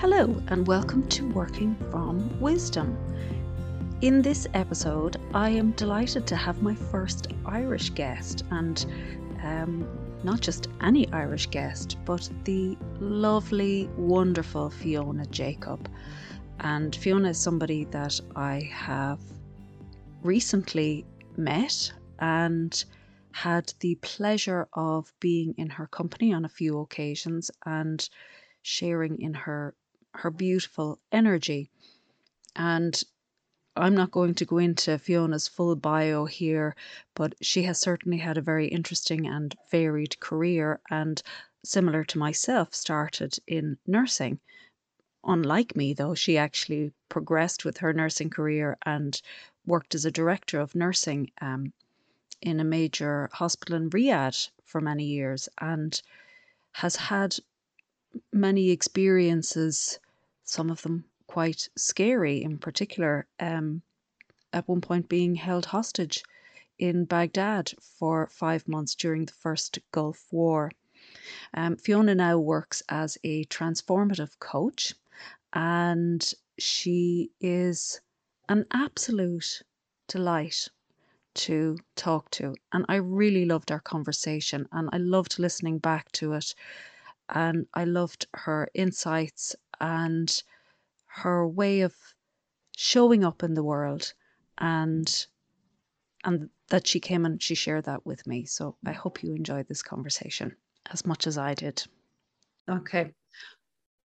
Hello, and welcome to Working from Wisdom. In this episode, I am delighted to have my first Irish guest, and um, not just any Irish guest, but the lovely, wonderful Fiona Jacob. And Fiona is somebody that I have recently met and had the pleasure of being in her company on a few occasions and sharing in her her beautiful energy. And I'm not going to go into Fiona's full bio here, but she has certainly had a very interesting and varied career and similar to myself started in nursing. Unlike me though, she actually progressed with her nursing career and worked as a director of nursing um, in a major hospital in Riyadh for many years and has had many experiences some of them quite scary, in particular, um, at one point being held hostage in Baghdad for five months during the first Gulf War. Um, Fiona now works as a transformative coach and she is an absolute delight to talk to. And I really loved our conversation and I loved listening back to it. And I loved her insights and her way of showing up in the world and and that she came and she shared that with me. So I hope you enjoyed this conversation as much as I did. Okay.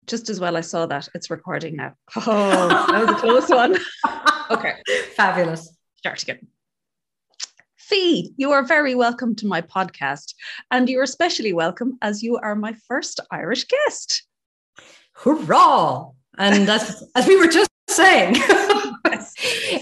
Just as well I saw that it's recording now. Oh, that was a close one. okay. Fabulous. Start again. Fee, you are very welcome to my podcast, and you're especially welcome as you are my first Irish guest hurrah! And as, as we were just saying,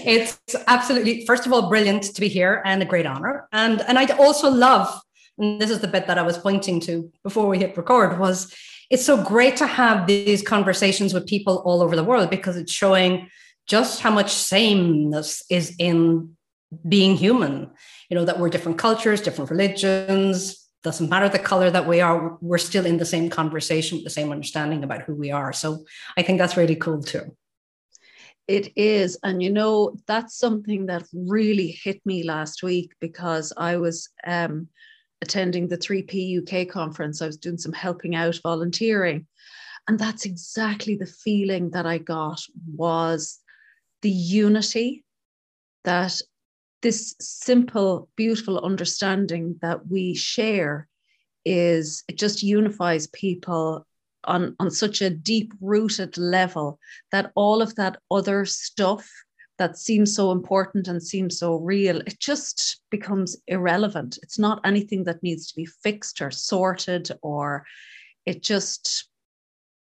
it's absolutely, first of all, brilliant to be here and a great honor. And, and I'd also love, and this is the bit that I was pointing to before we hit record, was it's so great to have these conversations with people all over the world because it's showing just how much sameness is in being human. You know, that we're different cultures, different religions, doesn't matter the color that we are we're still in the same conversation the same understanding about who we are. So i think that's really cool too. It is. And you know that's something that really hit me last week because i was um, attending the 3p uk conference. I was doing some helping out volunteering. And that's exactly the feeling that i got was the unity that this simple, beautiful understanding that we share is it just unifies people on, on such a deep rooted level that all of that other stuff that seems so important and seems so real, it just becomes irrelevant. It's not anything that needs to be fixed or sorted, or it just,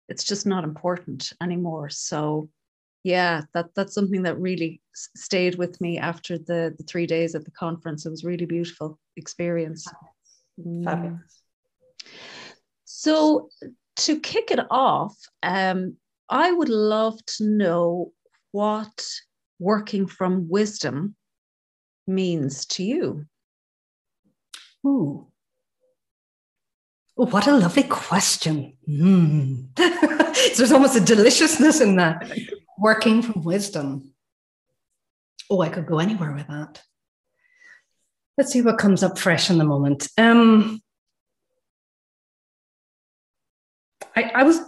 it's just not important anymore. So yeah, that that's something that really stayed with me after the the three days at the conference. It was really beautiful experience. Fabulous. Mm. So to kick it off, um, I would love to know what working from wisdom means to you. Ooh. Oh, what a lovely question. Mm. There's almost a deliciousness in that working from wisdom. Oh, I could go anywhere with that. Let's see what comes up fresh in the moment. Um, I, I was,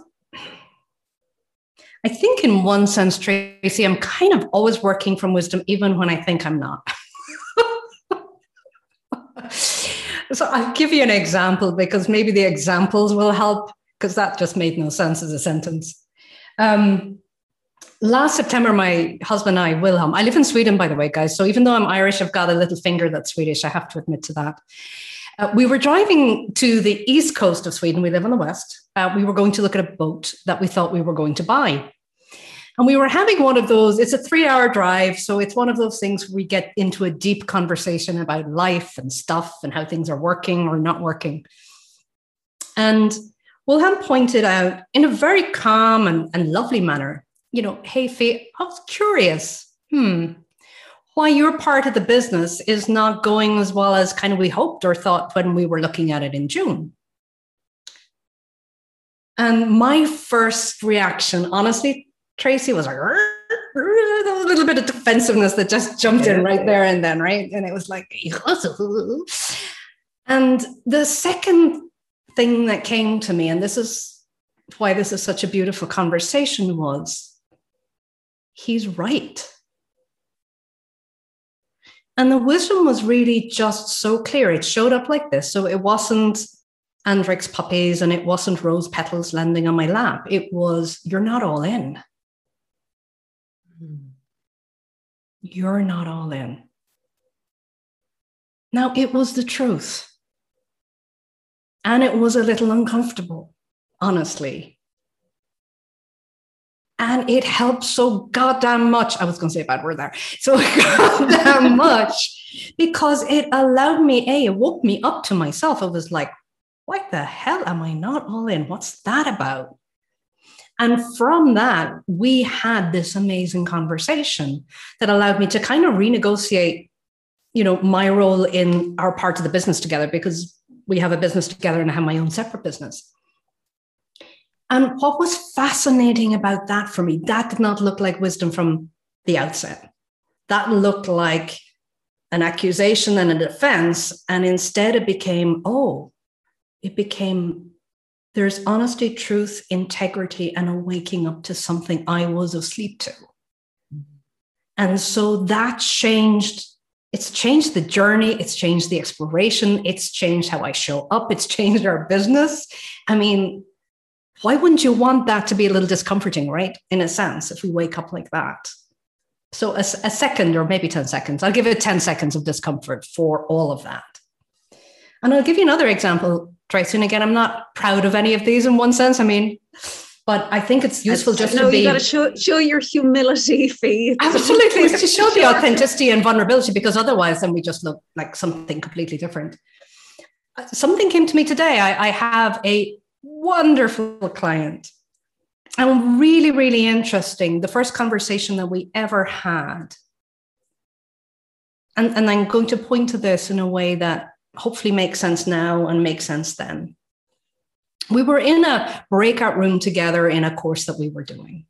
I think, in one sense, Tracy, I'm kind of always working from wisdom, even when I think I'm not. so I'll give you an example because maybe the examples will help, because that just made no sense as a sentence. Um, last September, my husband and I, Wilhelm, I live in Sweden, by the way, guys. So even though I'm Irish, I've got a little finger that's Swedish. I have to admit to that. Uh, we were driving to the east coast of Sweden. We live on the west. Uh, we were going to look at a boat that we thought we were going to buy. And we were having one of those, it's a three hour drive. So it's one of those things we get into a deep conversation about life and stuff and how things are working or not working. And Wilhelm pointed out in a very calm and, and lovely manner you know, hey, Faye, I was curious, hmm, why your part of the business is not going as well as kind of we hoped or thought when we were looking at it in June. And my first reaction, honestly, Tracy, was like, there was a little bit of defensiveness that just jumped in right there and then, right? And it was like, and the second thing that came to me, and this is why this is such a beautiful conversation, was he's right. And the wisdom was really just so clear. It showed up like this. So it wasn't Andrex puppies and it wasn't rose petals landing on my lap. It was, you're not all in. You're not all in. Now, it was the truth. And it was a little uncomfortable, honestly. And it helped so goddamn much. I was going to say a bad word there. So goddamn much because it allowed me, A, it woke me up to myself. I was like, what the hell am I not all in? What's that about? And from that, we had this amazing conversation that allowed me to kind of renegotiate, you know, my role in our part of the business together because we have a business together and I have my own separate business. And what was fascinating about that for me, that did not look like wisdom from the outset. That looked like an accusation and a defense. And instead, it became, oh, it became there's honesty, truth, integrity, and a waking up to something I was asleep to. And so that changed it's changed the journey, it's changed the exploration, it's changed how I show up, it's changed our business. I mean, why wouldn't you want that to be a little discomforting, right? In a sense, if we wake up like that. So, a, a second or maybe 10 seconds, I'll give it 10 seconds of discomfort for all of that. And I'll give you another example, Tracy. And again, I'm not proud of any of these in one sense. I mean, but I think it's useful just no, to be. You got to show, show your humility, Faith. Absolutely, to show the authenticity and vulnerability, because otherwise, then we just look like something completely different. Uh, something came to me today. I, I have a wonderful client, and really, really interesting. The first conversation that we ever had, and and I'm going to point to this in a way that hopefully makes sense now and makes sense then we were in a breakout room together in a course that we were doing.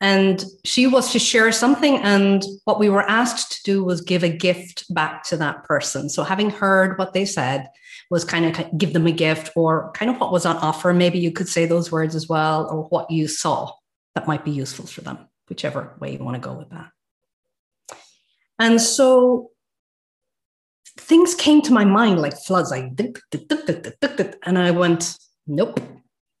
And she was to share something. And what we were asked to do was give a gift back to that person. So, having heard what they said, was kind of give them a gift or kind of what was on offer. Maybe you could say those words as well, or what you saw that might be useful for them, whichever way you want to go with that. And so things came to my mind like floods, like, and I went, Nope.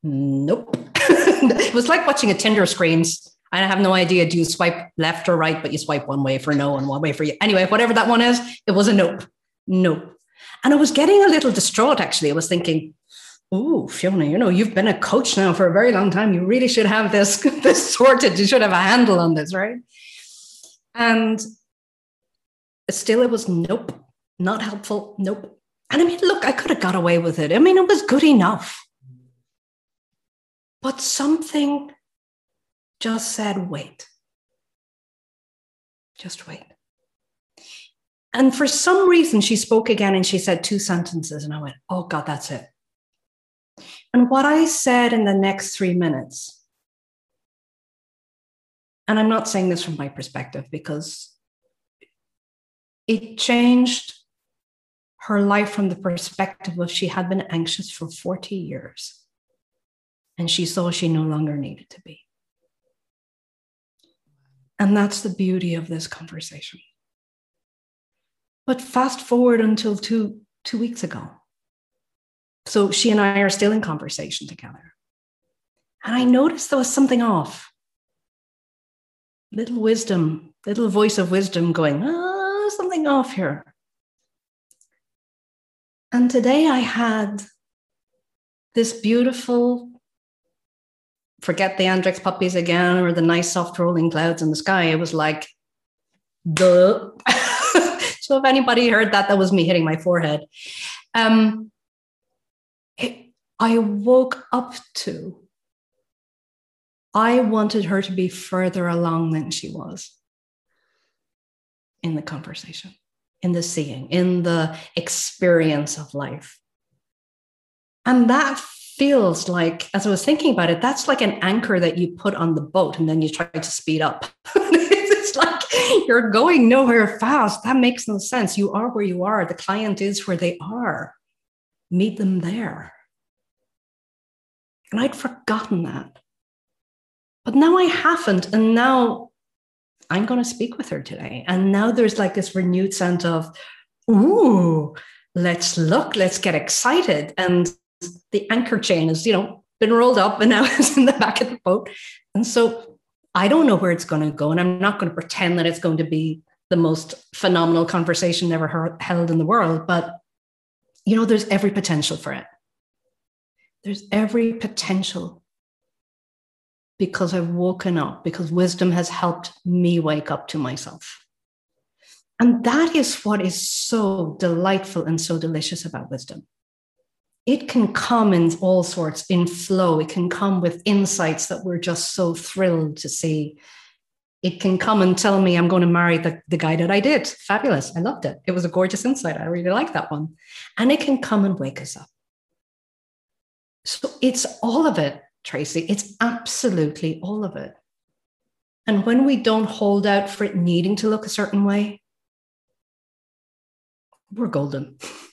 Nope. it was like watching a Tinder screens. I have no idea. Do you swipe left or right? But you swipe one way for no and one way for you. Anyway, whatever that one is, it was a nope. Nope. And I was getting a little distraught actually. I was thinking, oh, Fiona, you know, you've been a coach now for a very long time. You really should have this, this sorted. You should have a handle on this, right? And still it was nope, not helpful. Nope. And I mean, look, I could have got away with it. I mean, it was good enough. But something just said, wait. Just wait. And for some reason, she spoke again and she said two sentences. And I went, oh God, that's it. And what I said in the next three minutes, and I'm not saying this from my perspective because it changed her life from the perspective of she had been anxious for 40 years and she saw she no longer needed to be. And that's the beauty of this conversation. But fast forward until two, two weeks ago. So she and I are still in conversation together. And I noticed there was something off. Little wisdom, little voice of wisdom going, ah, something off here. And today I had this beautiful forget the Andrex puppies again or the nice soft rolling clouds in the sky. It was like, duh. so if anybody heard that, that was me hitting my forehead. Um, I woke up to, I wanted her to be further along than she was in the conversation, in the seeing, in the experience of life. And that feels like, as I was thinking about it, that's like an anchor that you put on the boat and then you try to speed up. like you're going nowhere fast. That makes no sense. You are where you are. The client is where they are. Meet them there. And I'd forgotten that. But now I haven't. And now I'm going to speak with her today. And now there's like this renewed sense of, ooh, let's look, let's get excited. And the anchor chain is, you know, been rolled up and now it's in the back of the boat. And so I don't know where it's going to go. And I'm not going to pretend that it's going to be the most phenomenal conversation ever held in the world. But, you know, there's every potential for it. There's every potential because I've woken up, because wisdom has helped me wake up to myself. And that is what is so delightful and so delicious about wisdom. It can come in all sorts, in flow. It can come with insights that we're just so thrilled to see. It can come and tell me I'm going to marry the, the guy that I did. Fabulous. I loved it. It was a gorgeous insight. I really like that one. And it can come and wake us up. So it's all of it, Tracy. It's absolutely all of it. And when we don't hold out for it needing to look a certain way, we're golden.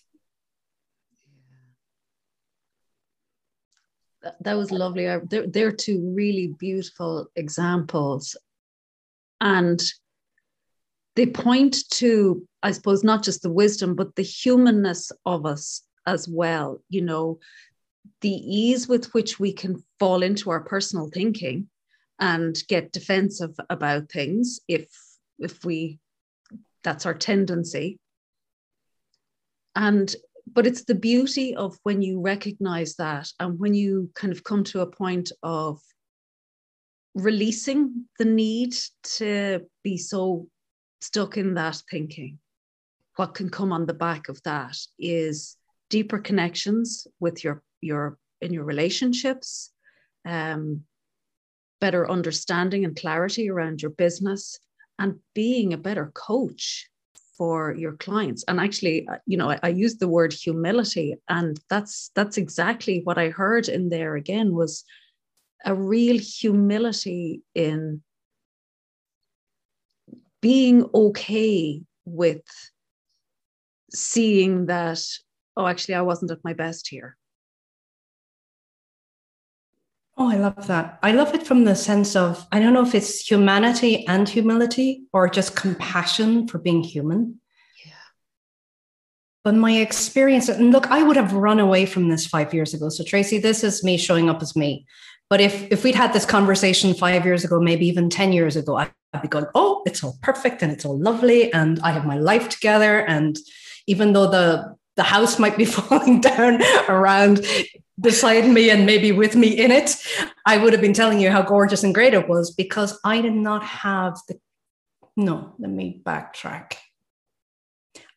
That was lovely. They're, they're two really beautiful examples. And they point to, I suppose, not just the wisdom, but the humanness of us as well. You know, the ease with which we can fall into our personal thinking and get defensive about things if if we that's our tendency and but it's the beauty of when you recognize that and when you kind of come to a point of releasing the need to be so stuck in that thinking. What can come on the back of that is deeper connections with your your in your relationships um, better understanding and clarity around your business and being a better coach for your clients. And actually uh, you know I, I used the word humility and that's that's exactly what i heard in there again was a real humility in being okay with seeing that oh actually i wasn't at my best here Oh, I love that. I love it from the sense of I don't know if it's humanity and humility or just compassion for being human. Yeah. But my experience, and look, I would have run away from this five years ago. So, Tracy, this is me showing up as me. But if if we'd had this conversation five years ago, maybe even 10 years ago, I'd be going, oh, it's all perfect and it's all lovely. And I have my life together. And even though the the house might be falling down around beside me and maybe with me in it, I would have been telling you how gorgeous and great it was because I did not have the. No, let me backtrack.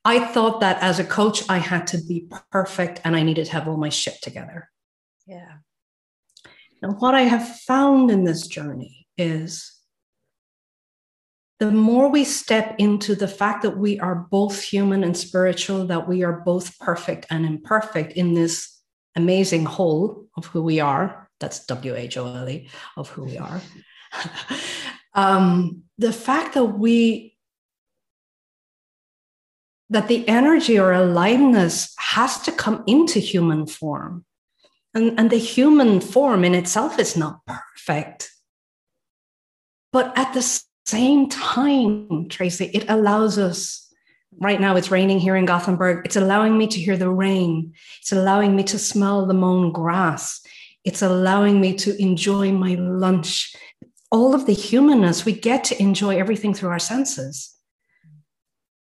I thought that as a coach, I had to be perfect and I needed to have all my shit together. Yeah. And what I have found in this journey is the more we step into the fact that we are both human and spiritual, that we are both perfect and imperfect in this amazing whole of who we are. That's W H O L E of who we are. um, the fact that we that the energy or aliveness has to come into human form. And, and the human form in itself is not perfect. But at the same time, Tracy, it allows us right now it's raining here in Gothenburg. It's allowing me to hear the rain. It's allowing me to smell the mown grass. It's allowing me to enjoy my lunch. All of the humanness, we get to enjoy everything through our senses.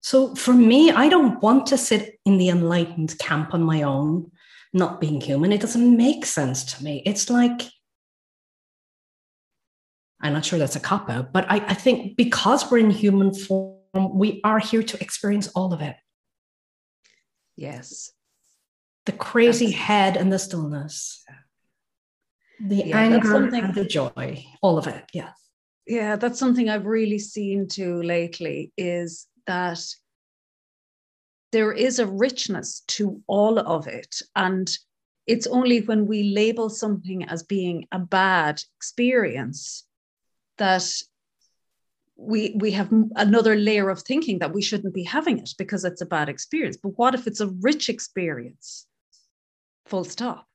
So for me, I don't want to sit in the enlightened camp on my own, not being human. It doesn't make sense to me. It's like, I'm not sure that's a cop out, but I, I think because we're in human form, we are here to experience all of it. Yes. The crazy head and the stillness, the yeah, anger and the joy, all of it. Yes. Yeah, that's something I've really seen too lately is that there is a richness to all of it. And it's only when we label something as being a bad experience that we we have another layer of thinking that we shouldn't be having it because it's a bad experience. But what if it's a rich experience? Full stop.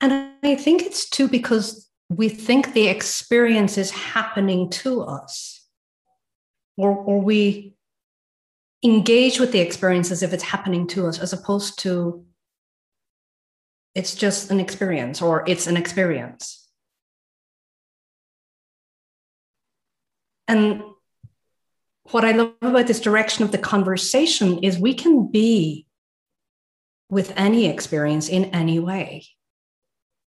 And i think it's too because we think the experience is happening to us. Or or we engage with the experience as if it's happening to us as opposed to it's just an experience or it's an experience And what I love about this direction of the conversation is we can be with any experience in any way.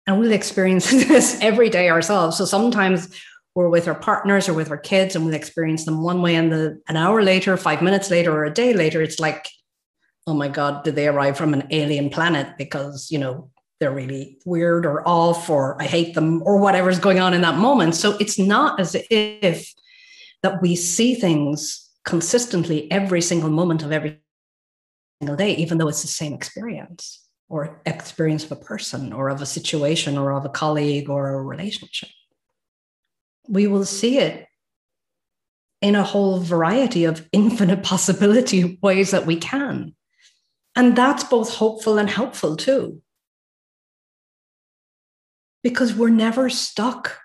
And we'll experience this every day ourselves. So sometimes we're with our partners or with our kids and we'll experience them one way and the an hour later, five minutes later, or a day later, it's like, oh my God, did they arrive from an alien planet? Because, you know, they're really weird or off or I hate them or whatever's going on in that moment. So it's not as if that we see things consistently every single moment of every single day, even though it's the same experience or experience of a person or of a situation or of a colleague or a relationship. We will see it in a whole variety of infinite possibility ways that we can. And that's both hopeful and helpful too. Because we're never stuck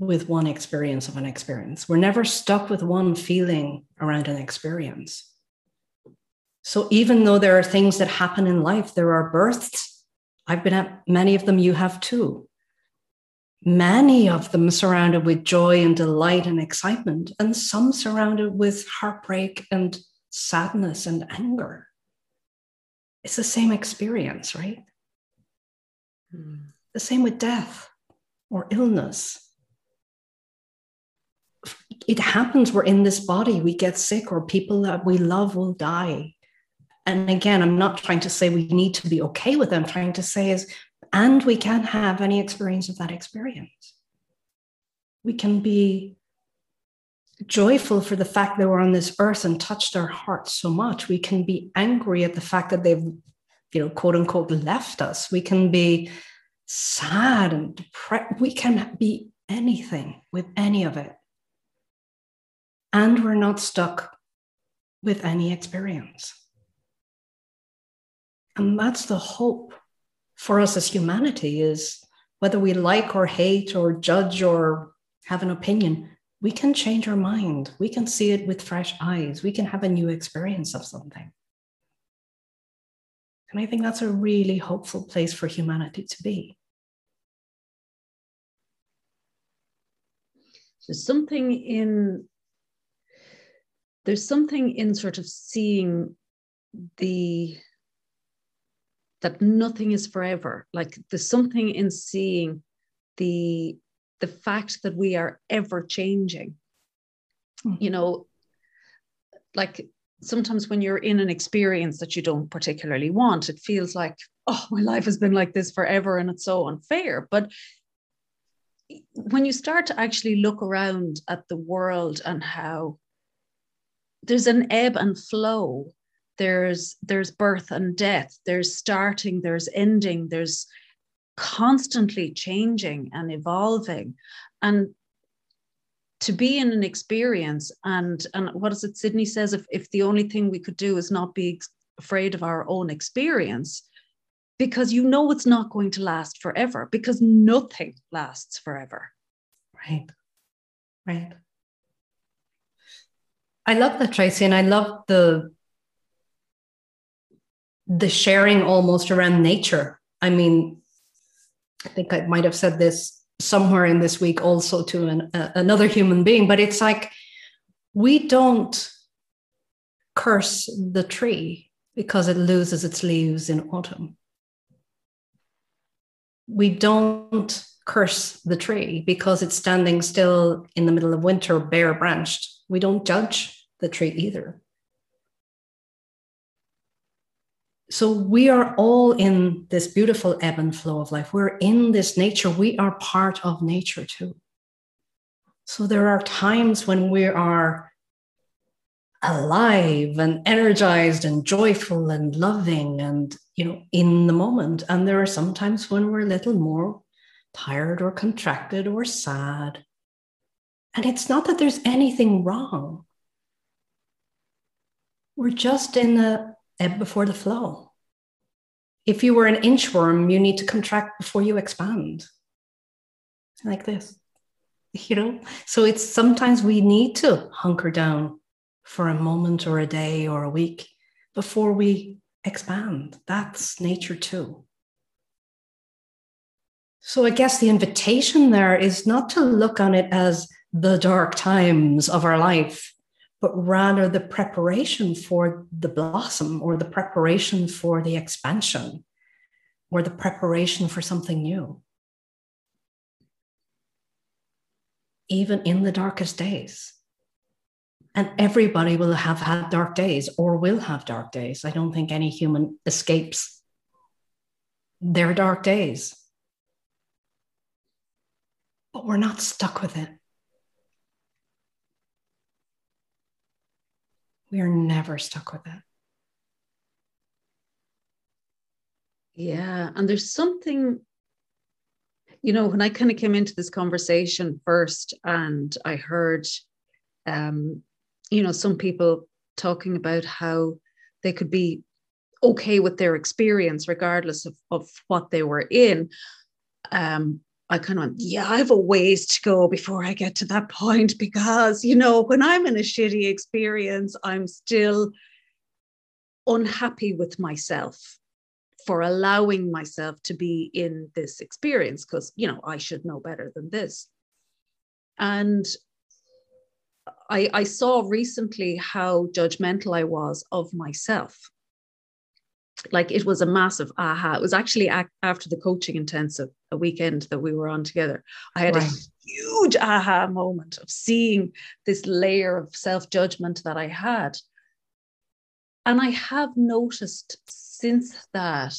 with one experience of an experience. We're never stuck with one feeling around an experience. So even though there are things that happen in life, there are births. I've been at many of them, you have too. Many of them surrounded with joy and delight and excitement, and some surrounded with heartbreak and sadness and anger. It's the same experience, right? Mm. The same with death or illness it happens we're in this body we get sick or people that we love will die. And again i'm not trying to say we need to be okay with them. I'm trying to say is and we can have any experience of that experience. We can be joyful for the fact that we're on this earth and touched our hearts so much. We can be angry at the fact that they've you know quote unquote left us. We can be sad and depressed we can be anything with any of it and we're not stuck with any experience. And that's the hope for us as humanity is whether we like or hate or judge or have an opinion, we can change our mind. We can see it with fresh eyes. We can have a new experience of something. And I think that's a really hopeful place for humanity to be. So, something in there's something in sort of seeing the that nothing is forever. Like there's something in seeing the the fact that we are ever changing. Mm. you know like sometimes when you're in an experience that you don't particularly want it feels like oh my life has been like this forever and it's so unfair. But when you start to actually look around at the world and how there's an ebb and flow. There's there's birth and death. There's starting there's ending. There's constantly changing and evolving. And to be in an experience and and what is it sydney says if, if the only thing we could do is not be afraid of our own experience because you know it's not going to last forever because nothing lasts forever. Right. Right I love that, Tracy, and I love the the sharing almost around nature. I mean, I think I might have said this somewhere in this week also to an, uh, another human being, but it's like we don't curse the tree because it loses its leaves in autumn. We don't curse the tree because it's standing still in the middle of winter, bare branched. We don't judge the tree either. So we are all in this beautiful ebb and flow of life. We're in this nature. We are part of nature too. So there are times when we are alive and energized and joyful and loving and you know in the moment and there are sometimes when we're a little more tired or contracted or sad and it's not that there's anything wrong we're just in the ebb before the flow if you were an inchworm you need to contract before you expand like this you know so it's sometimes we need to hunker down for a moment or a day or a week before we expand. That's nature too. So I guess the invitation there is not to look on it as the dark times of our life, but rather the preparation for the blossom or the preparation for the expansion or the preparation for something new. Even in the darkest days. And everybody will have had dark days or will have dark days. I don't think any human escapes their dark days. But we're not stuck with it. We are never stuck with it. Yeah. And there's something, you know, when I kind of came into this conversation first and I heard um, you know, some people talking about how they could be okay with their experience, regardless of, of what they were in. Um, I kind of went, yeah, I have a ways to go before I get to that point because, you know, when I'm in a shitty experience, I'm still unhappy with myself for allowing myself to be in this experience because, you know, I should know better than this. And I, I saw recently how judgmental I was of myself. Like it was a massive aha. It was actually after the coaching intensive, a weekend that we were on together. I had right. a huge aha moment of seeing this layer of self judgment that I had. And I have noticed since that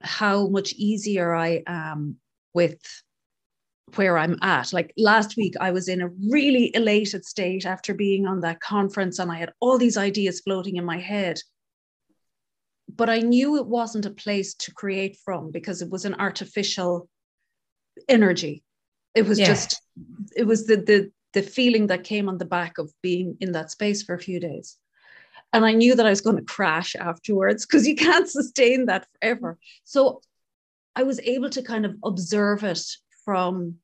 how much easier I am with where I'm at. Like last week, I was in a really elated state after being on that conference, and I had all these ideas floating in my head. But I knew it wasn't a place to create from because it was an artificial energy. It was yeah. just, it was the the the feeling that came on the back of being in that space for a few days. And I knew that I was going to crash afterwards because you can't sustain that forever. So I was able to kind of observe it from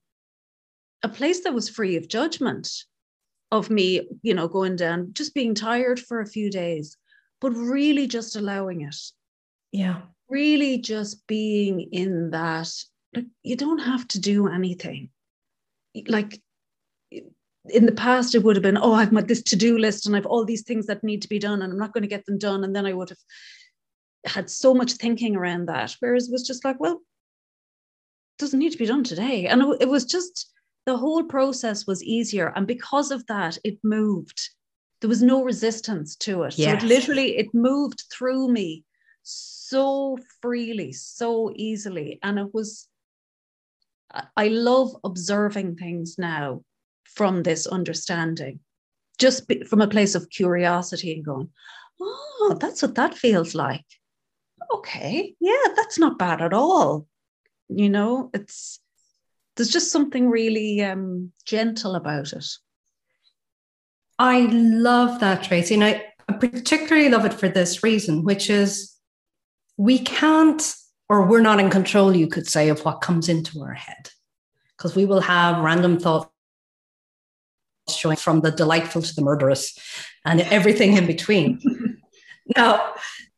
a place that was free of judgment of me, you know, going down, just being tired for a few days, but really just allowing it. Yeah. Really just being in that. Like, you don't have to do anything. Like in the past, it would have been, oh, I've got this to do list and I've all these things that need to be done and I'm not going to get them done. And then I would have had so much thinking around that. Whereas it was just like, well, it doesn't need to be done today. And it was just the whole process was easier. And because of that, it moved. There was no resistance to it. Yes. So it literally it moved through me so freely, so easily. And it was I love observing things now from this understanding, just from a place of curiosity and going, oh, that's what that feels like. Okay, yeah, that's not bad at all you know it's there's just something really um, gentle about it i love that tracy and I, particularly love it for this reason which is we can't or we're not in control you could say of what comes into our head because we will have random thoughts showing from the delightful to the murderous and everything in between now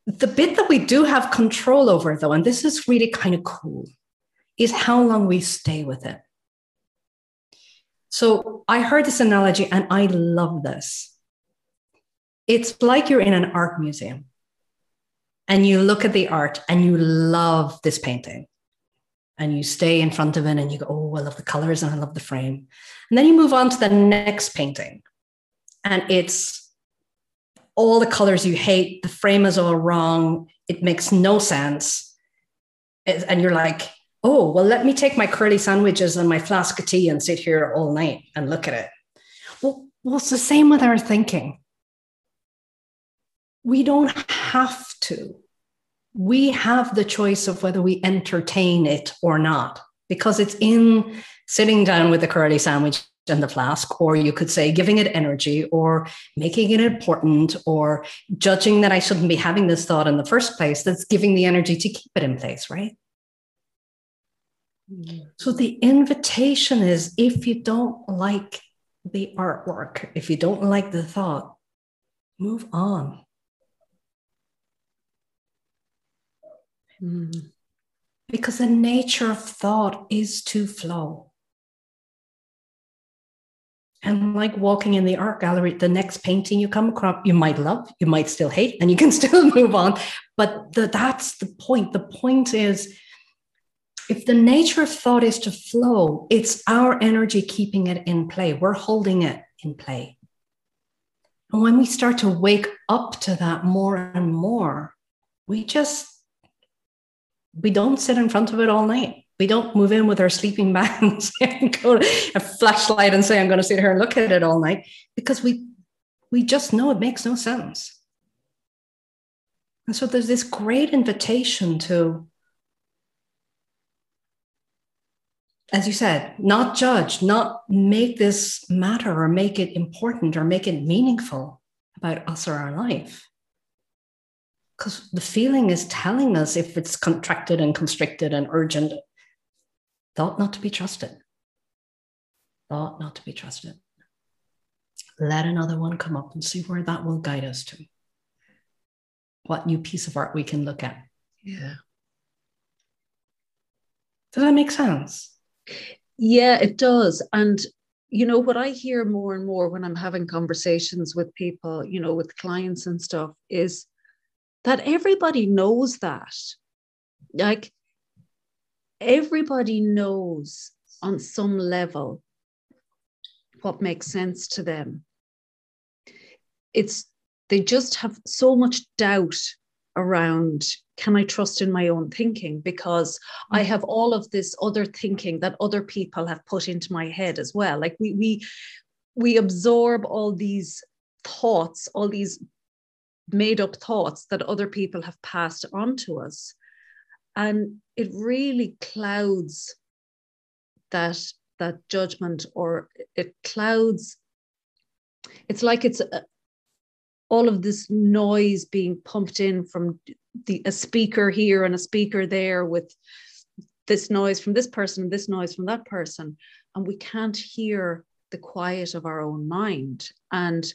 the bit that we do have control over though and this is really kind of cool is how long we stay with it. So I heard this analogy and I love this. It's like you're in an art museum and you look at the art and you love this painting and you stay in front of it and you go, Oh, I love the colors and I love the frame. And then you move on to the next painting and it's all the colors you hate, the frame is all wrong, it makes no sense. And you're like, oh, well, let me take my curly sandwiches and my flask of tea and sit here all night and look at it. Well, Well, it's the same with our thinking. We don't have to. We have the choice of whether we entertain it or not, because it's in sitting down with the curly sandwich and the flask, or you could say giving it energy, or making it important, or judging that I shouldn't be having this thought in the first place, that's giving the energy to keep it in place, right? So the invitation is if you don't like the artwork, if you don't like the thought, move on. Mm. Because the nature of thought is to flow. And like walking in the art gallery, the next painting you come across, you might love, you might still hate, and you can still move on. But the, that's the point. The point is if the nature of thought is to flow, it's our energy keeping it in play. We're holding it in play. And when we start to wake up to that more and more, we just we don't sit in front of it all night. We don't move in with our sleeping bags and go to a flashlight and say, I'm going to sit here and look at it all night because we we just know it makes no sense. And so there's this great invitation to as you said, not judge, not make this matter or make it important or make it meaningful about us or our life. Because the feeling is telling us if it's contracted and constricted and urgent, thought not to be trusted. Thought not to be trusted. Let another one come up and see where that will guide us to. What new piece of art we can look at. Yeah. Does that make sense? Yeah, it does. And you know what I hear more and more when I'm having conversations with people, you know, with clients and stuff is that everybody knows that. Like everybody knows on some level what makes sense to them. It's they just have so much doubt around can I trust in my own thinking? Because mm-hmm. I mm. have all of this other thinking that other people have put into my head as well. Like we we we absorb all these thoughts, all these made up thoughts that other people have passed on to us. And it really clouds that that judgment or it clouds it's like it's a, all of this noise being pumped in from the a speaker here and a speaker there with this noise from this person and this noise from that person. And we can't hear the quiet of our own mind. And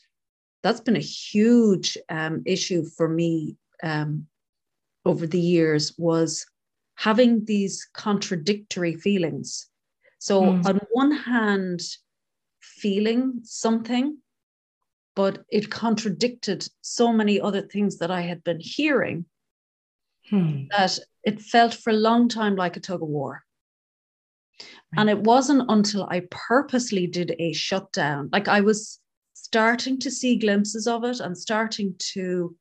that's been a huge um, issue for me um, over the years was having these contradictory feelings. So mm. on one hand feeling something but it contradicted so many other things that I had been hearing hmm. that it felt for a long time like a tug of war. Right. And it wasn't until I purposely did a shutdown, like I was starting to see glimpses of it and starting to,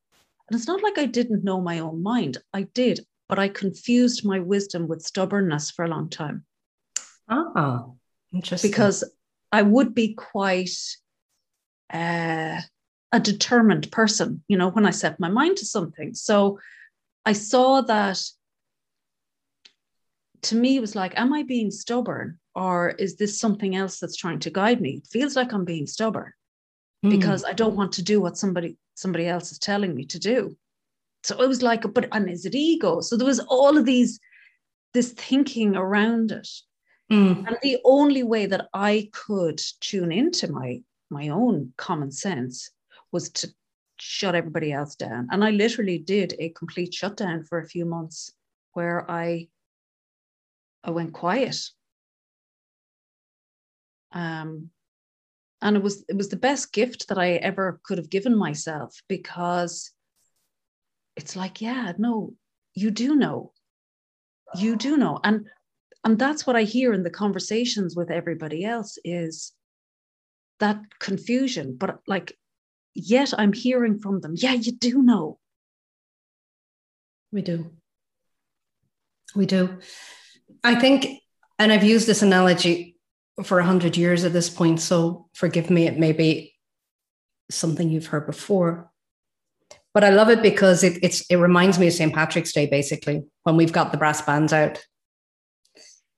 and it's not like I didn't know my own mind, I did, but I confused my wisdom with stubbornness for a long time. Ah, interesting. Because I would be quite uh, a determined person, you know, when I set my mind to something. So I saw that to me, it was like, am I being stubborn or is this something else that's trying to guide me? It feels like I'm being stubborn mm. because I don't want to do what somebody somebody else is telling me to do. So it was like, but and is it ego? So there was all of these, this thinking around it. Mm. And the only way that I could tune into my my own common sense was to shut everybody else down. And I literally did a complete shutdown for a few months where I I went quiet. Um, and it was it was the best gift that I ever could have given myself because it's like, yeah, no, you do know. You do know. And and that's what I hear in the conversations with everybody else is that confusion. But like, yet I'm hearing from them, yeah, you do know. We do. We do. I think, and I've used this analogy for a hundred years at this point, so forgive me, it may be something you've heard before. But I love it because it, it's it reminds me of St. Patrick's Day, basically, when we've got the brass bands out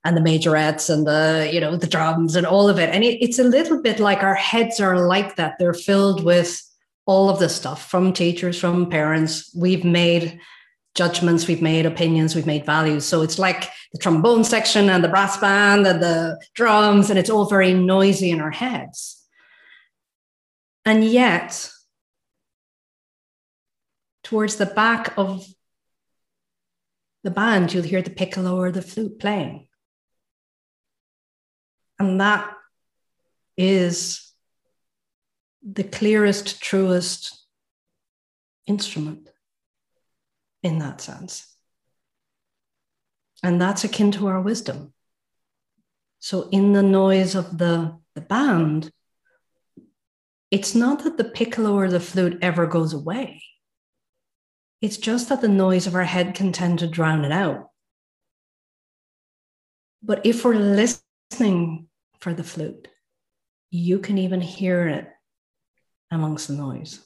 and the majorettes and the you know the drums and all of it. And it, it's a little bit like our heads are like that. They're filled with all of the stuff from teachers, from parents. We've made judgments, we've made opinions, we've made values. So it's like the trombone section and the brass band and the drums, and it's all very noisy in our heads. And yet, towards the back of the band, you'll hear the piccolo or the flute playing. And that is the clearest, truest instrument in that sense. And that's akin to our wisdom. So, in the noise of the, the band, it's not that the piccolo or the flute ever goes away. It's just that the noise of our head can tend to drown it out. But if we're listening for the flute, you can even hear it amongst the noise.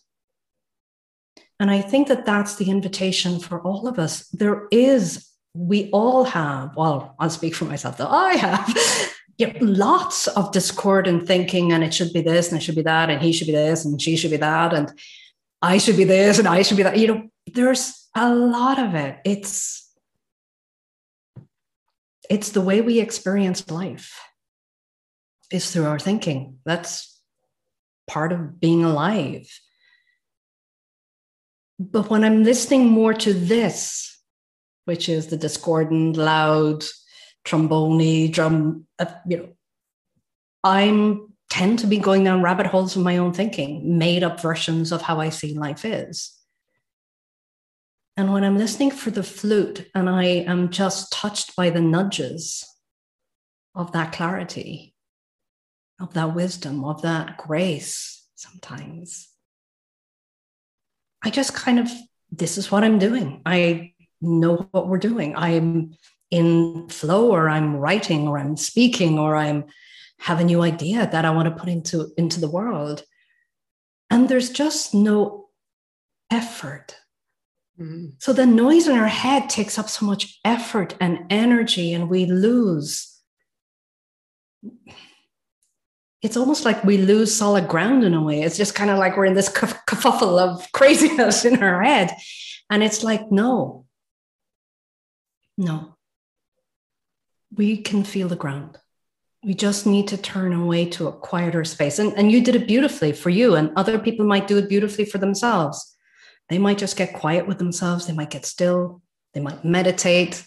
And I think that that's the invitation for all of us. There is, we all have, well, I'll speak for myself, that I have know, lots of discord and thinking, and it should be this, and it should be that, and he should be this, and she should be that, and I should be this, and I should be that. You know, there's a lot of it. It's, it's the way we experience life is through our thinking. That's part of being alive but when I'm listening more to this, which is the discordant, loud, trombone, drum, uh, you know, I'm tend to be going down rabbit holes of my own thinking, made up versions of how I see life is. And when I'm listening for the flute and I am just touched by the nudges of that clarity, of that wisdom, of that grace, sometimes, I just kind of, this is what I'm doing. I know what we're doing. I'm in flow or I'm writing or I'm speaking or I'm have a new idea that I want to put into, into the world. And there's just no effort. Mm-hmm. So the noise in our head takes up so much effort and energy, and we lose it's almost like we lose solid ground in a way. It's just kind of like we're in this kerfuffle of craziness in our head. And it's like, no, no. We can feel the ground. We just need to turn away to a quieter space. And, and you did it beautifully for you, and other people might do it beautifully for themselves. They might just get quiet with themselves. They might get still. They might meditate,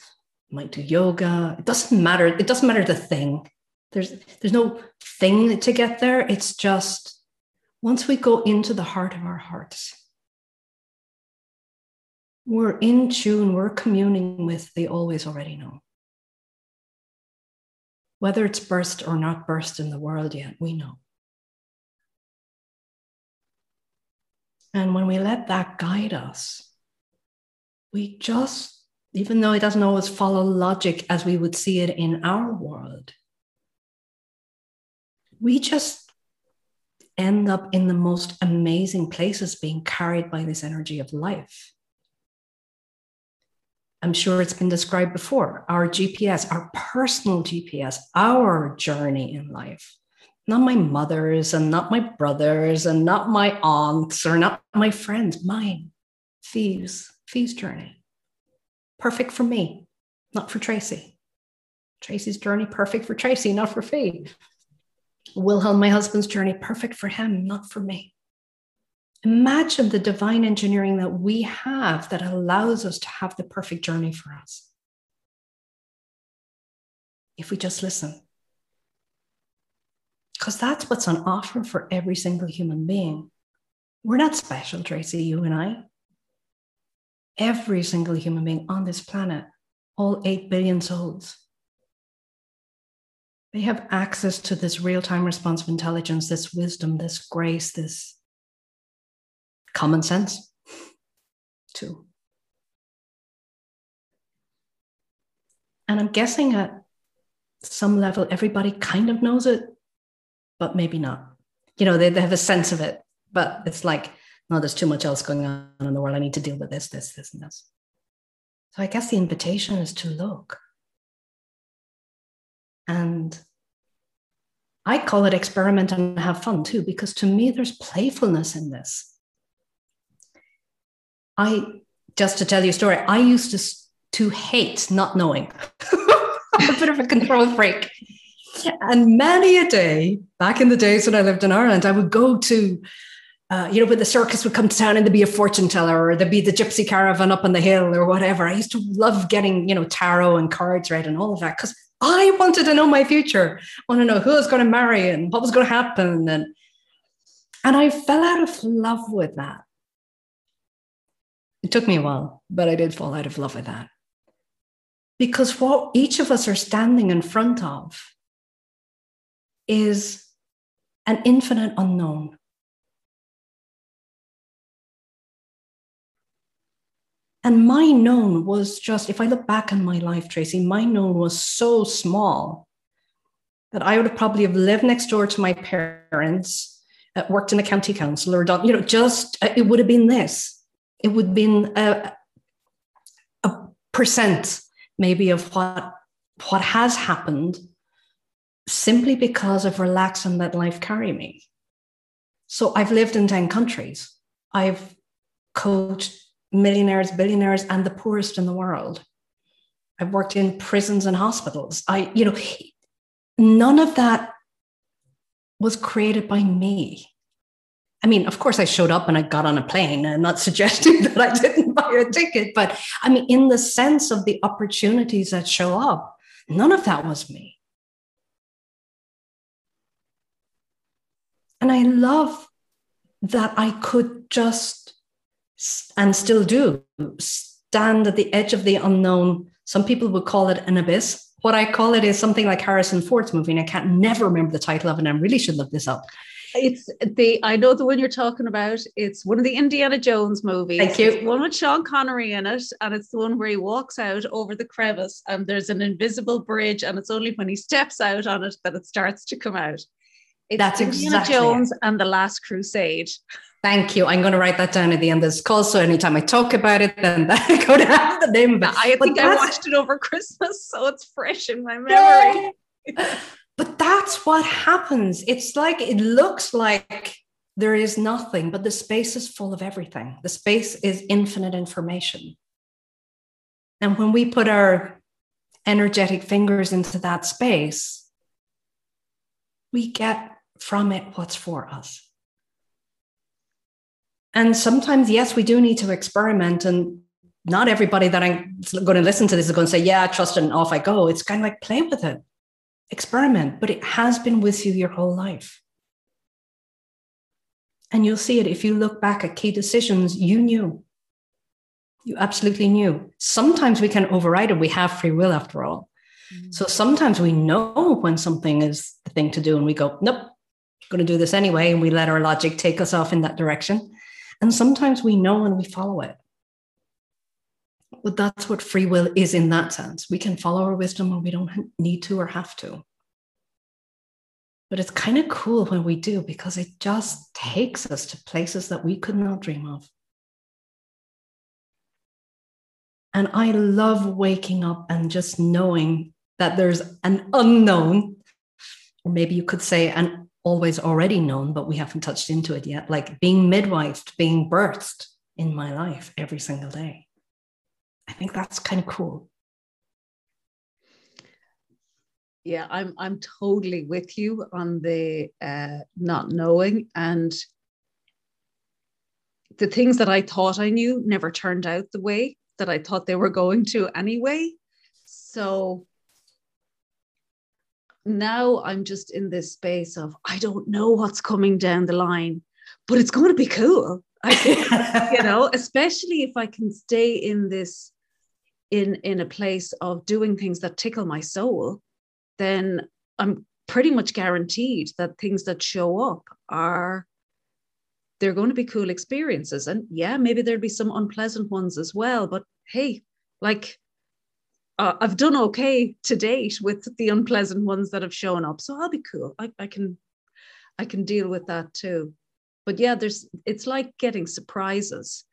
might do yoga. It doesn't matter. It doesn't matter the thing there's there's no thing to get there. It's just once we go into the heart of our hearts, we're in tune, we're communing with the always already know. Whether it's burst or not burst in the world yet, we know. And when we let that guide us, we just, even though it doesn't always follow logic as we would see it in our world, we just end up in the most amazing places being carried by this energy of life. I'm sure it's been described before our GPS, our personal GPS, our journey in life. Not my mother's and not my brother's and not my aunts or not my friends, mine. Fee's, Fee's journey. Perfect for me, not for Tracy. Tracy's journey, perfect for Tracy, not for Fee. Wilhelm, my husband's journey, perfect for him, not for me. Imagine the divine engineering that we have that allows us to have the perfect journey for us. If we just listen. Because that's what's on offer for every single human being. We're not special, Tracy, you and I. Every single human being on this planet, all 8 billion souls, they have access to this real time responsive intelligence, this wisdom, this grace, this common sense too. And I'm guessing at some level, everybody kind of knows it, but maybe not. You know, they, they have a sense of it, But it's like, no, there's too much else going on in the world. I need to deal with this, this, this, and this. So I guess the invitation is to look. And I call it experiment and have fun too, because to me, there's playfulness in this. I, just to tell you a story, I used to, to hate not knowing. a bit of a control freak. And many a day, back in the days when I lived in Ireland, I would go to, uh, you know, when the circus would come to town and there'd be a fortune teller or there'd be the gypsy caravan up on the hill or whatever. I used to love getting, you know, tarot and cards read and all of that because I wanted to know my future. I want to know who I was going to marry and what was going to happen. And, and I fell out of love with that. It took me a while, but I did fall out of love with that. Because what each of us are standing in front of is an infinite unknown. And my known was just, if I look back on my life, Tracy, my known was so small that I would have probably have lived next door to my parents, uh, worked in a county council or done, you know, just, uh, it would have been this. It would have been a, a percent maybe of what, what has happened simply because I've relaxed and let life carry me. So I've lived in 10 countries. I've coached millionaires, billionaires, and the poorest in the world. I've worked in prisons and hospitals. I, you know, none of that was created by me. I mean, of course, I showed up and I got on a plane. I'm not suggesting that I didn't buy a ticket, but I mean, in the sense of the opportunities that show up, none of that was me. And I love that I could just, and still do, stand at the edge of the unknown. Some people would call it an abyss. What I call it is something like Harrison Ford's movie, and I can't never remember the title of it, and I really should look this up. It's the I know the one you're talking about. It's one of the Indiana Jones movies. Thank you. It's one with Sean Connery in it, and it's the one where he walks out over the crevice, and there's an invisible bridge, and it's only when he steps out on it that it starts to come out. It's That's Indiana exactly Jones it. and the Last Crusade. Thank you. I'm going to write that down at the end of this call. So anytime I talk about it, then I go to have the name of it. I But think I watched it over Christmas, so it's fresh in my memory. But that's what happens. It's like it looks like there is nothing, but the space is full of everything. The space is infinite information. And when we put our energetic fingers into that space, we get from it what's for us. And sometimes, yes, we do need to experiment. And not everybody that I'm going to listen to this is going to say, Yeah, trust it, and off I go. It's kind of like play with it experiment, but it has been with you your whole life. And you'll see it if you look back at key decisions you knew. You absolutely knew. Sometimes we can override it. We have free will after all. Mm-hmm. So sometimes we know when something is the thing to do and we go, nope, going to do this anyway. And we let our logic take us off in that direction. And sometimes we know and we follow it. But that's what free will is in that sense. We can follow our wisdom when we don't need to or have to. But it's kind of cool when we do because it just takes us to places that we could not dream of. And I love waking up and just knowing that there's an unknown, or maybe you could say an always already known, but we haven't touched into it yet, like being midwifed, being birthed in my life every single day. I think that's kind of cool. yeah i'm i'm totally with you on the uh not knowing and the things that i thought i knew never turned out the way that i thought they were going to anyway so now i'm just in this space of i don't know what's coming down the line but it's going to be cool I you know especially if i can stay in this in in a place of doing things that tickle my soul then I'm pretty much guaranteed that things that show up are they're going to be cool experiences. And yeah, maybe there'll be some unpleasant ones as well. But hey, like uh, I've done okay to date with the unpleasant ones that have shown up, so I'll be cool. I, I can I can deal with that too. but yeah, there's it's like getting surprises,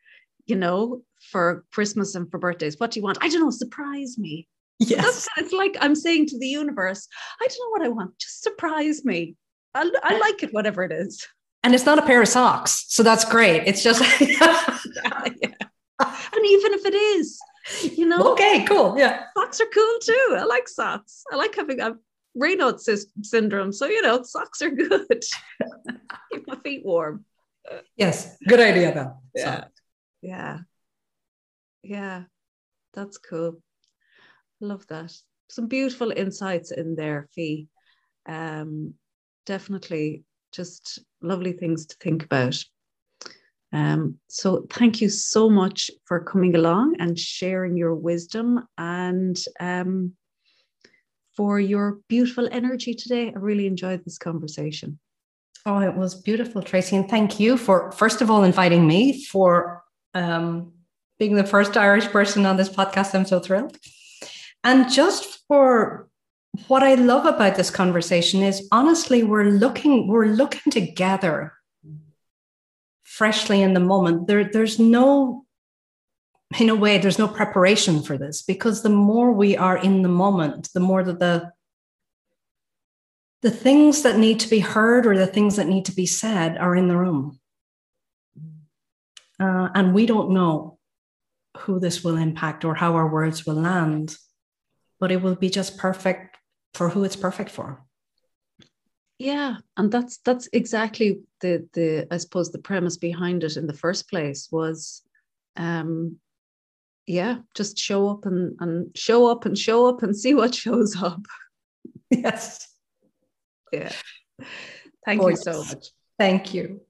you know, for Christmas and for birthdays. What do you want? I don't know, surprise me. Yes. it's like I'm saying to the universe, I don't know what I want. Just surprise me. I, I like it, whatever it is. And it's not a pair of socks. So that's great. It's just. yeah, yeah. And even if it is, you know. Okay, cool. Yeah. Socks are cool too. I like socks. I like having a Raynaud's syndrome. So, you know, socks are good. Keep my feet warm. Yes. Good idea, though. Yeah. So. Yeah. Yeah. That's cool. Love that. Some beautiful insights in there, Fee. Um, definitely just lovely things to think about. Um, so thank you so much for coming along and sharing your wisdom and um, for your beautiful energy today. I really enjoyed this conversation. Oh, it was beautiful, Tracy. And thank you for, first of all, inviting me for um, being the first Irish person on this podcast. I'm so thrilled. And just for what I love about this conversation is honestly, we're looking, we're looking together freshly in the moment. There, there's no, in a way, there's no preparation for this because the more we are in the moment, the more that the the things that need to be heard or the things that need to be said are in the room. Uh, and we don't know who this will impact or how our words will land, but it will be just perfect for who it's perfect for yeah and that's that's exactly the the i suppose the premise behind it in the first place was um yeah just show up and and show up and show up and see what shows up. Yes. Yeah. Thank you so much. Thank you